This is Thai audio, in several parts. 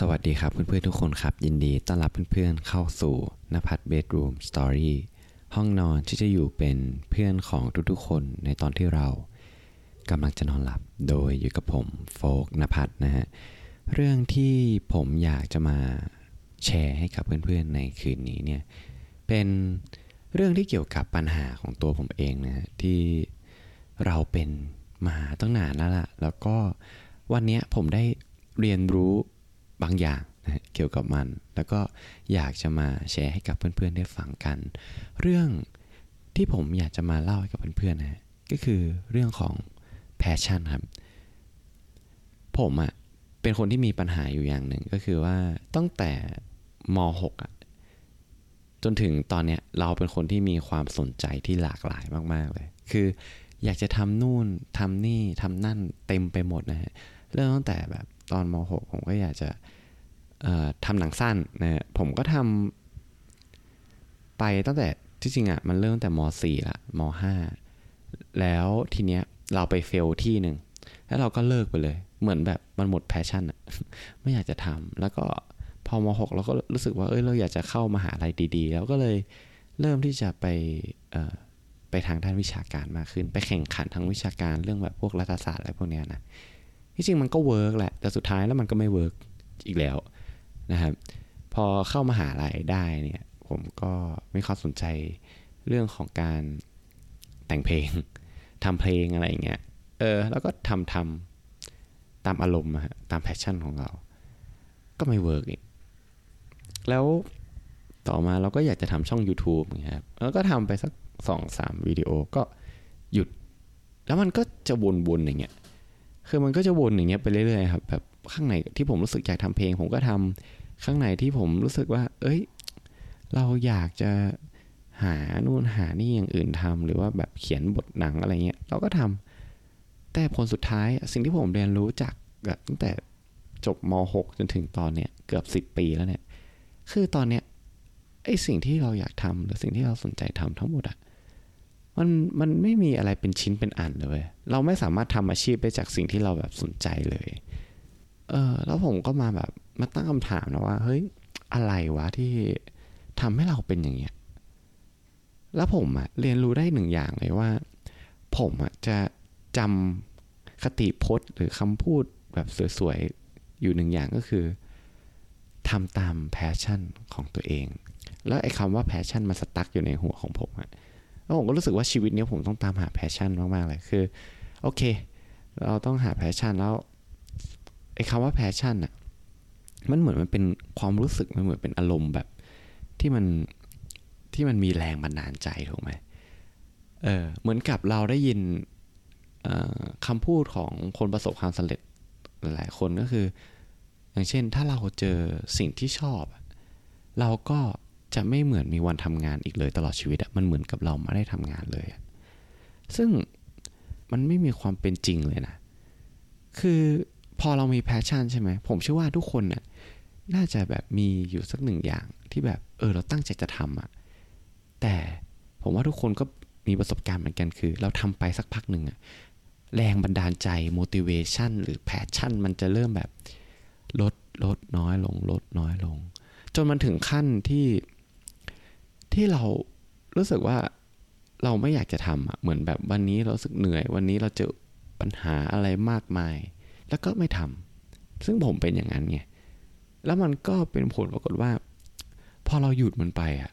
สวัสดีครับเพื่อนๆทุกคนครับ ยินดีต้อนรับเพื่อนๆเข้าสู่นภัทรเบดรูมสตอรี่ห้องนอนที่จะอยู่เป็นเพื่อนของทุกๆคนในตอนที่เรากำลังจะนอนหลับโดยอยู่กับผมโฟกนภัทรนะฮะเรื่องที่ผมอยากจะมาแชร์ให้กับเพื่อนๆในคืนนี้เนี่ยเป็นเรื่องที่เกี่ยวกับปัญหาของตัวผมเองนะฮะที่เราเป็นมาตั้งนานแล้วล่ะแล้วก็วันนี้ผมได้เรียนรู้ บางอย่างนะเกี่ยวกับมัน แล้วก็อยากจะมาแชร์ให้กับเพื่อนๆได้ฟังกัน เรื่องที่ผมอยากจะมาเล่าให้กับเพื่อนๆนะก็คือเรื่องของ passion ครับผมอะ่ะเป็นคนที่มีปัญหาอยู่อย่างหนึ่งก็คือว่าตั้งแต่ม .6 อะจนถึงตอนเนี้ยเราเป็นคนที่มีความสนใจที่หลากหลายมากๆเลย คืออยากจะทำนู่นทำนี่ทำนั่นเต็มไปหมดนะฮะ เริ่มตั้งแต่แบบตอนม .6 ผมก็อยากจะทำหนังสั้นนะผมก็ทำไปตั้งแต่ที่จริงอะ่ะมันเริ่มตั้งแต่ม .4 ละม .5 แล้วทีเนี้ยเราไป fail ที่หนึ่งแล้วเราก็เลิกไปเลย เหมือนแบบมันหมด passion อะไม่อยากจะทำแล้วก็พอม .6 เราก็รู้สึกว่าเอ้ยเราอยากจะเข้ามหาลัยดีๆ แล้วก็เลยเริ่มที่จะไปไปทางด้านวิชาการมากขึ้น ไปแข่งขันทางวิชาการเรื่องแบบพวกรัฐศาสตร์อะไรพวกเนี้ยนะ ที่จริงมันก็ work แหละ แต่สุดท้ายแล้วมันก็ไม่ work อีกแล้วนะครับ พอเข้ามหาลัยได้เนี่ย ผมก็มีความสนใจเรื่องของการแต่งเพลงทำเพลงอะไรอย่างเงี้ย เออ แล้วก็ทำทำตามอารมณ์ตาม passion ของเรา ก็ไม่ work อีก แล้วต่อมาเราก็อยากจะทำช่อง YouTube อย่างเงี้ยครับแล้วก็ทำไปสักสองสามวิดีโอก็หยุด แล้วมันก็จะวนๆอย่างเงี้ย คือมันก็จะวนอย่างเงี้ยไปเรื่อยๆครับแบบข้างในที่ผมรู้สึกอยากทำเพลง ผมก็ทำข้างในที่ผมรู้สึกว่า เอ้ย เราอยากจะหานู่นหานี่อย่างอื่นทำหรือว่าแบบเขียนบทหนังอะไรเงี้ยเราก็ทำแต่ผลสุดท้ายสิ่งที่ผมเรียนรู้จากตั้งแต่จบม .6 จนถึงตอนเนี้ยเกือบ 10 ปีแล้วเนี่ย คือตอนเนี้ยไอสิ่งที่เราอยากทำหรือสิ่งที่เราสนใจทำทั้งหมดอะ มันมันไม่มีอะไรเป็นชิ้นเป็นอันเลยเราไม่สามารถทำอาชีพได้จากสิ่งที่เราแบบสนใจเลย เออแล้วผมก็มาแบบมาตั้งคำถามนะว่า เฮ้ยอะไรวะที่ทำให้เราเป็นอย่างเงี้ย แล้วผมอะเรียนรู้ได้หนึ่งอย่างเลยว่า ผมอะจะจำคติพจน์ หรือคำพูดแบบสวยๆ อยู่หนึ่งอย่างก็คือทำตาม passion ของตัวเอง แล้วไอ้คำว่า passion มัน stuck อยู่ในหัวของผมอะ แล้วผมก็รู้สึกว่าชีวิตนี้ผมต้องตามหา passion มากๆเลยคือ โอเค เราต้องหา passion แล้วไอ้คำว่า passion อะมันเหมือนมันเป็นความรู้สึกมันเหมือนเป็นอารมณ์แบบที่มันที่มันมีแรงบันดาลใจถูกไหมเออเหมือนกับเราได้ยินคำพูดของคนประสบความสำเร็จหลายคนก็คือ อย่างเช่นถ้าเราเจอสิ่งที่ชอบ เราก็ จะไม่เหมือนมีวันทำงานอีกเลยตลอดชีวิตอะมันเหมือนกับเราไม่ได้ทำงานเลย ซึ่งมันไม่มีความเป็นจริงเลยนะ คือพอเรามี passion ใช่ไหม ผมเชื่อว่าทุกคนน่ะน่าจะแบบมีอยู่สักหนึ่งอย่างที่แบบเออเราตั้งใจจะทำอะแต่ผมว่าทุกคนก็มีประสบการณ์เหมือนกันคือ เราทำไปสักพักหนึ่งอะแรงบันดาลใจ motivation หรือ passion มันจะเริ่มแบบลดลดน้อยลง ลดน้อยลง จนมันถึงขั้นที่ ที่เรารู้สึกว่าเราไม่อยากจะทำอะเหมือนแบบวันนี้เราสึกเหนื่อย วันนี้เราเจอปัญหาอะไรมากมาย แล้วก็ไม่ทำซึ่งผมเป็นอย่างนั้นไงแล้วมันก็เป็นผลปรากฏว่า พอเราหยุดมันไปอะ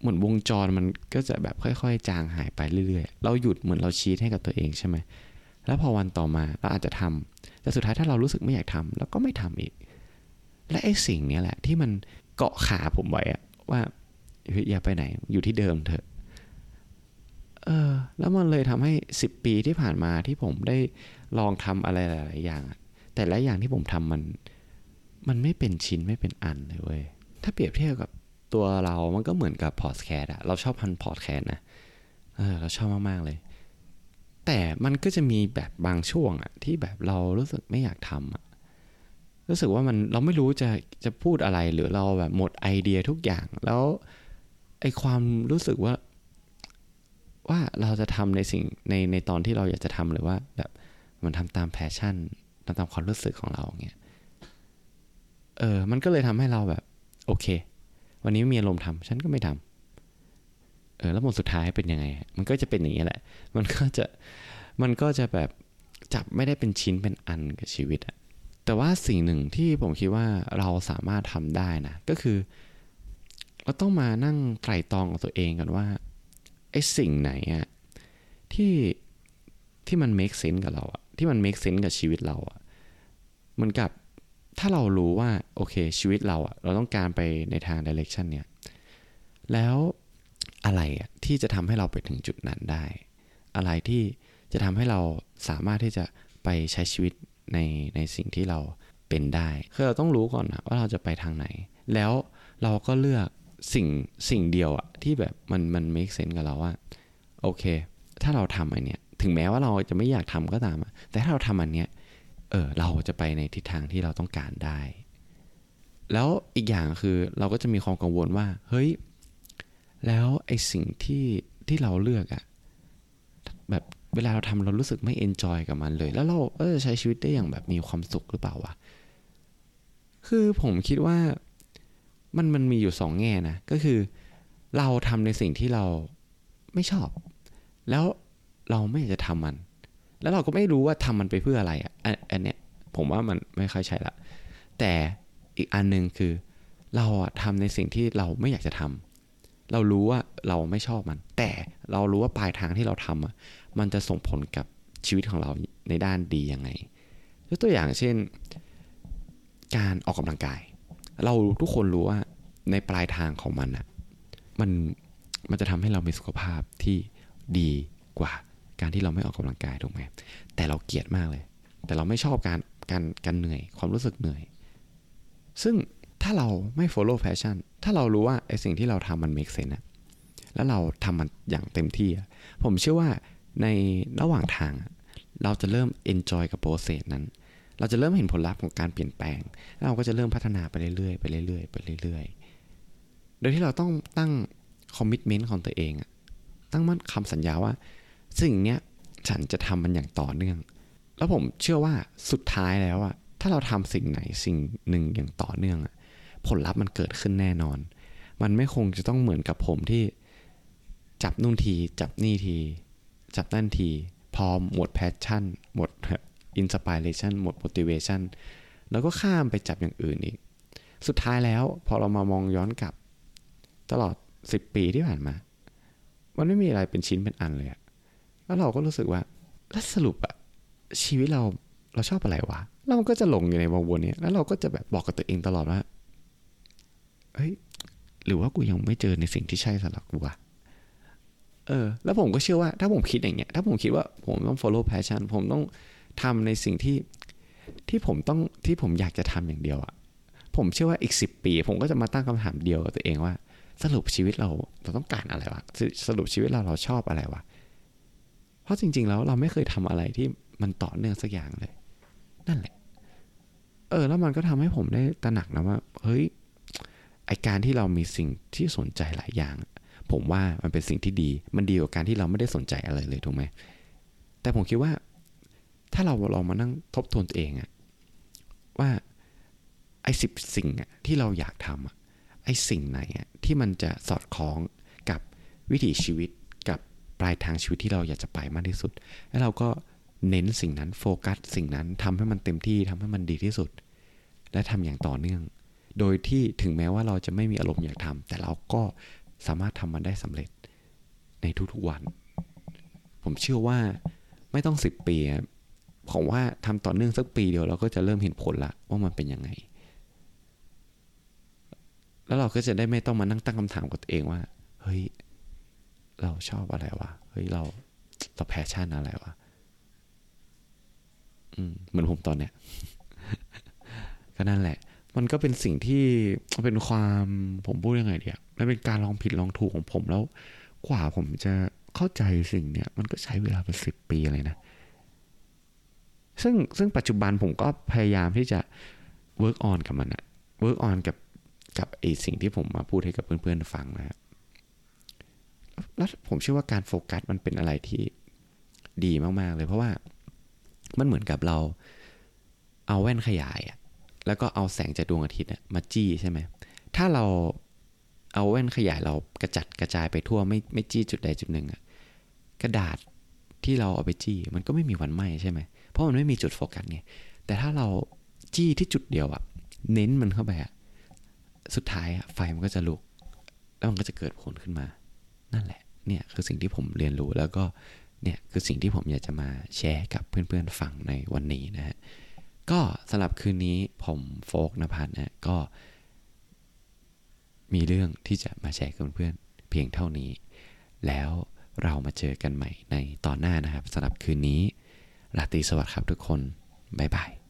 เหมือนวงจรมันก็จะแบบค่อย ๆ จางหายไปเรื่อยๆ เราหยุดเหมือนเราชี้ให้กับตัวเองใช่ไหม แล้วพอวันต่อมาเราอาจจะทำแต่สุดท้ายถ้าเรารู้สึกไม่อยากทำเราก็ไม่ทำอีก และไอ้สิ่งนี้แหละที่มันเกาะขาผมไว้อะว่า อย่าไปไหน อยู่ที่เดิมเถอะเออแล้วมันเลยทำให้สิบปีที่ผ่านมาที่ผมได้ลองทำอะไรหลาย ๆ อย่าง แต่ละอย่างที่ผมทำมัน มันไม่เป็นชิ้นไม่เป็นอันเลยเว้ยถ้าเปรียบเทียบกับตัวเรามันก็เหมือนกับพอดแคสต์อะเราชอบพันพอดแคสต์นะเออเราชอบมาก ๆ เลย แต่มันก็จะมีแบบบางช่วงอะที่แบบเรารู้สึกไม่อยากทำอะรู้สึกว่ามันเราไม่รู้จะจะพูดอะไรหรือเราแบบหมดไอเดียทุกอย่างแล้ว ไอความรู้สึกว่า ว่าเราจะทำในสิ่งในในตอนที่เราอยากจะทำหรือว่า แบบมันทำตามแพชชั่นทำตามความรู้สึกของเราเงี้ยเออ มันก็เลยทำให้เราแบบ โอเค วันนี้ไม่มีอารมณ์ทำฉันก็ไม่ทำเออ แล้วผลสุดท้ายเป็นยังไง มันก็จะเป็นอย่างนี้แหละ มันก็จะมันก็จะแบบจับไม่ได้เป็นชิ้นเป็นอันกับชีวิตอะแต่ว่าสิ่งหนึ่งที่ผมคิดว่าเราสามารถทำได้นะ ก็คือ เราต้องมานั่งไตร่ตรองกับตัวเองกันว่าไอ้สิ่งไหนอะที่ที่มัน make sense กับเราอะที่มัน make sense กับชีวิตเราอะเหมือนกับถ้าเรารู้ว่าโอเคชีวิตเราอะเราต้องการไปในทาง direction เนี่ยแล้วอะไรอะที่จะทำให้เราไปถึงจุดนั้นได้ อะไรที่จะทำให้เราสามารถที่จะไปใช้ชีวิตในในสิ่งที่เราเป็นได้คือเราต้องรู้ก่อนนะว่าเราจะไปทางไหน แล้วเราก็เลือก สิ่งสิ่งเดียวอะที่แบบมันมัน make sense กับเราว่า โอเค ถ้าเราทำอันเนี้ยถึงแม้ว่าเราจะไม่อยากทำก็ตามอะแต่ถ้าเราทำอันเนี้ยเออเราจะไปในทิศทางที่เราต้องการได้ แล้วอีกอย่างคือเราก็จะมีความกังวลว่า เฮ้ย แล้วไอสิ่งที่ที่เราเลือกอะแบบเวลาเราทำเรารู้สึกไม่ enjoy กับมันเลย แล้วเราเออใช้ชีวิตได้อย่างแบบมีความสุขหรือเปล่าวะคือผมคิดว่า มันมันมีอยู่สองแง่นะก็คือเราทำในสิ่งที่เราไม่ชอบ แล้วเราไม่อยากจะทำมัน แล้วเราก็ไม่รู้ว่าทำมันไปเพื่ออะไรอะอันอันเนี้ยผมว่ามันไม่ค่อยใช่ละแต่อีกอันหนึ่งคือ เราอะทำในสิ่งที่เราไม่อยากจะทำเรารู้ว่าเราไม่ชอบมัน แต่เรารู้ว่าปลายทางที่เราทำอะมันจะส่งผลกับชีวิตของเราในด้านดียังไงยกตัวอย่างเช่น การออกกำลังกาย เราทุกคนรู้ว่าในปลายทางของมันอะมันมันจะทำให้เรามีสุขภาพที่ดีกว่าการที่เราไม่ออกกำลังกายถูกไหมแต่เราเกลียดมากเลย แต่เราไม่ชอบการการการเหนื่อยความรู้สึกเหนื่อย ซึ่งถ้าเราไม่ follow passion ถ้าเรารู้ว่าไอสิ่งที่เราทำมัน make sense อะแล้วเราทำมันอย่างเต็มที่ ผมเชื่อว่าในระหว่างทาง เราจะเริ่ม enjoy กับโปรเซสนั้น เราจะเริ่มเห็นผลลัพธ์ของการเปลี่ยนแปลงแล้วเราก็จะเริ่มพัฒนาไปเรื่อยๆไปเรื่อยๆไปเรื่อยๆ โดยที่เราต้องตั้งคอมมิชเมนต์ของตัวเองอะตั้งมั่นคำสัญญาว่า สิ่งเนี้ยฉันจะทำมันอย่างต่อเนื่อง แล้วผมเชื่อว่าสุดท้ายแล้วอะถ้าเราทำสิ่งไหนสิ่งหนึ่งอย่างต่อเนื่องอะผลลัพธ์มันเกิดขึ้นแน่นอน มันไม่คงจะต้องเหมือนกับผมที่จับนู่นที จับนี่ที จับนั่นทีพอหมด passion หมด inspiration หมด motivation แล้วก็ข้ามไปจับอย่างอื่นอีก สุดท้ายแล้วพอเรามามองย้อนกลับ ตลอด 10 ปีที่ผ่านมา มันไม่มีอะไรเป็นชิ้นเป็นอันเลยอะแล้วเราก็รู้สึกว่าแล้วสรุปอะชีวิตเราเราชอบอะไรวะเราก็จะหลงอยู่ในวงวนนี้แล้วเราก็จะแบบบอกกับตัวเองตลอดว่าเฮ้ยหรือว่ากูยังไม่เจอในสิ่งที่ใช่สำหรับกูวะเออ แล้วผมก็เชื่อว่าถ้าผมคิดอย่างเงี้ย ถ้าผมคิดว่าผมต้อง follow passion ผมต้อง ทำในสิ่งที่ที่ผมต้องที่ผมอยากจะทำอย่างเดียวอะผมเชื่อว่าอีกสิบปี ผมก็จะมาตั้งคำถามเดียวกับตัวเองว่า สรุปชีวิตเราเราต้องการอะไรวะสรุปชีวิตเราเราชอบอะไรวะเพราะจริง ๆ แล้วเราไม่เคยทำอะไรที่มันต่อเนื่องสักอย่างเลย นั่นแหละ เออ แล้วมันก็ทำให้ผมได้ตระหนักนะว่า เฮ้ยไอการที่เรามีสิ่งที่สนใจหลายอย่าง ผมว่ามันเป็นสิ่งที่ดี มันดีกว่าการที่เราไม่ได้สนใจอะไรเลยถูกไหมแต่ผมคิดว่า ถ้าเราลองมานั่งทบทวนตัวเองอะว่าไอ้สิบสิ่งอะที่เราอยากทำอะไอ้สิ่งไหนอะที่มันจะสอดคล้องกับวิถีชีวิตกับปลายทางชีวิตที่เราอยากจะไปมากที่สุด แล้วเราก็เน้นสิ่งนั้นโฟกัสสิ่งนั้นทำให้มันเต็มที่ทำให้มันดีที่สุด และทำอย่างต่อเนื่อง โดยที่ถึงแม้ว่าเราจะไม่มีอารมณ์อยากทำแต่เราก็สามารถทำมันได้สำเร็จในทุกๆวัน ผมเชื่อว่าไม่ต้องสิบปี ผมว่าทำต่อเนื่องสักปีเดียวเราก็จะเริ่มเห็นผลละว่ามันเป็นยังไง แล้วเราก็จะได้ไม่ต้องมานั่งตั้งคำถามกับตัวเองว่า เฮ้ย เราชอบอะไรวะ เฮ้ยเราเราแพชชั่นอะไรวะ อืมเหมือนผมตอนเนี้ย ก็นั่นแหละ มันก็เป็นสิ่งที่เป็นความผมพูดยังไงเดียวมันเป็นการลองผิดลองถูกของผมแล้ว กว่าผมจะเข้าใจสิ่งเนี้ยมันก็ใช้เวลาเป็นสิบปีเลยนะ ซึ่งซึ่งปัจจุบันผมก็พยายามที่จะ work on กับมันอะ work on กับกับไอสิ่งที่ผมมาพูดให้กับเพื่อนๆฟังนะครับแล้วผมเชื่อว่าการโฟกัสมันเป็นอะไรที่ดีมากๆเลย เพราะว่ามันเหมือนกับเราเอาแว่นขยายอะแล้วก็เอาแสงจากดวงอาทิตย์มาจี้ใช่ไหมถ้าเราเอาแว่นขยายเรากระจัดกระจายไปทั่วไม่ไม่จี้จุดใดจุดหนึ่งอะกระดาษ ที่เราเอาไปจี้มันก็ไม่มีวันไหม้ใช่ไหมเพราะมันไม่มีจุดโฟกัสไงแต่ถ้าเราจี้ที่จุดเดียวอะเน้นมันเข้าไปอะสุดท้ายอะไฟมันก็จะลุก แล้วมันก็จะเกิดผลขึ้นมา นั่นแหละเนี่ยคือสิ่งที่ผมเรียนรู้แล้วก็เนี่ยคือสิ่งที่ผมอยากจะมาแชร์กับเพื่อนๆฟังในวันนี้นะฮะก็สำหรับคืนนี้ผมโฟกนภัทรนะก็ มีเรื่องที่จะมาแชร์กับเพื่อนๆเพียงเท่านี้ แล้ว เรามาเจอกันใหม่ในตอนหน้านะครับสำหรับคืนนี้ราตรีสวัสดิ์ครับทุกคน บ๊ายบาย